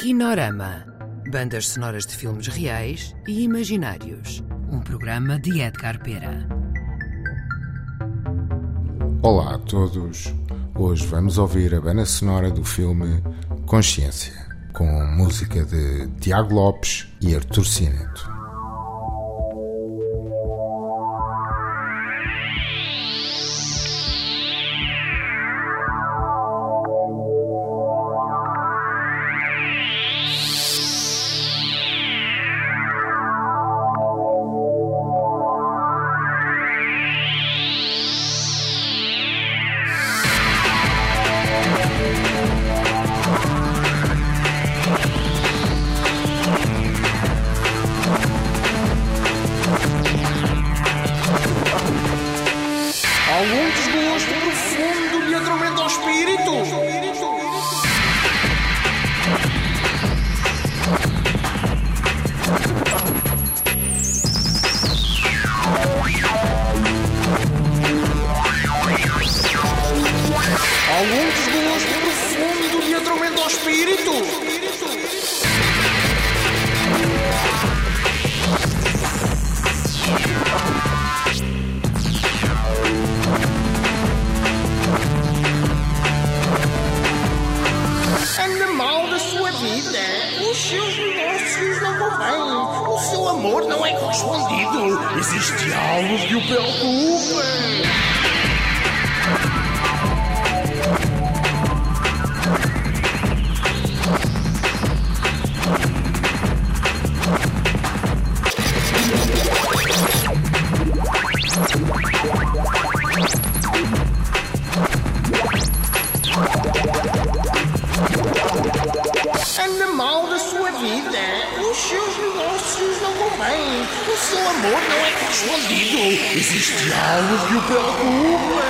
Kinorama. Bandas sonoras de filmes reais e imaginários. Um programa de Edgar Pera. Olá a todos. Hoje vamos ouvir a banda sonora do filme Consciência, com música de Tiago Lopes e Artur Cineto. Desgosto profundo lhe atormenta o espírito? Algum desgosto profundo lhe atormenta o espírito? Os seus negócios não vão bem. O seu amor não é correspondido. Existe algo que o preocupa. Amor não é correspondido. Existe algo que o preocupa.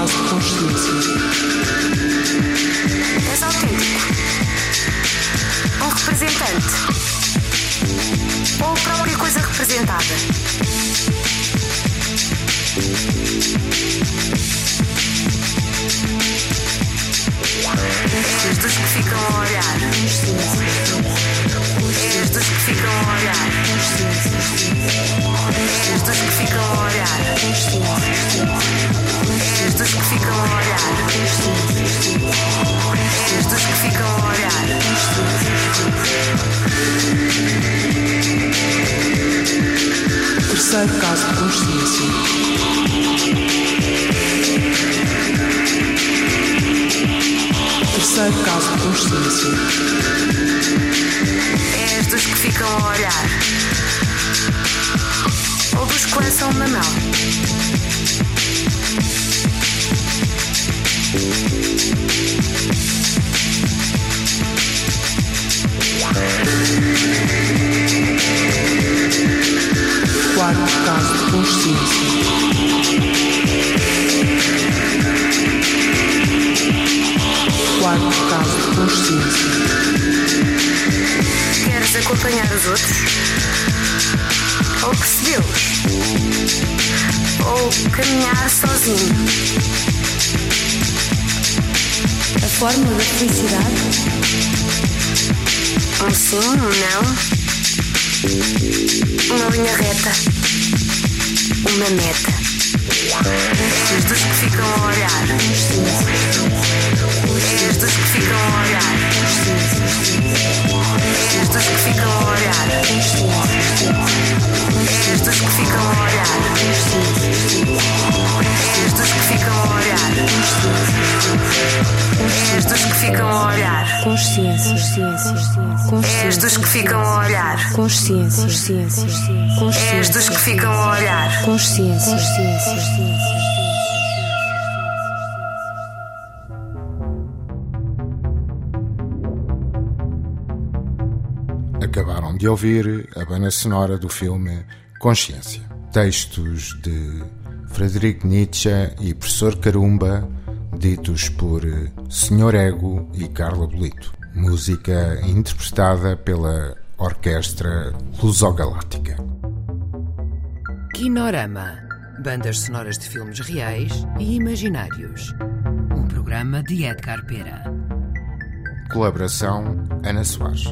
caso de consciência. És autêntico. Um representante. Ou a própria coisa representada. És dos que ficam a olhar. És dos que ficam a olhar. Terceiro caso de consciência. Terceiro caso de consciência. És dos que ficam a olhar. Ou dos que lançam na mão. Quarto caso de consciência. Quarto caso de consciência. Queres acompanhar os outros? Ou percebê-los? Ou caminhar sozinho? A fórmula da felicidade? Um sim, um não? Uma linha reta. Uma meta. És dos que ficam a olhar. Ficam a olhar. Consciência, consciência, És dos que ficam a olhar. consciência, consciência, És dos que ficam a olhar. consciência, consciência. Acabaram de ouvir a banda sonora do filme Consciência. Textos de Frederico Nietzsche e Professor Carumba, ditos por Sr. Ego e Carla Bolito. Música interpretada pela Orquestra Lusogaláctica. Kinorama. Bandas sonoras de filmes reais e imaginários. Um programa de Edgar Pera. Colaboração Ana Soares.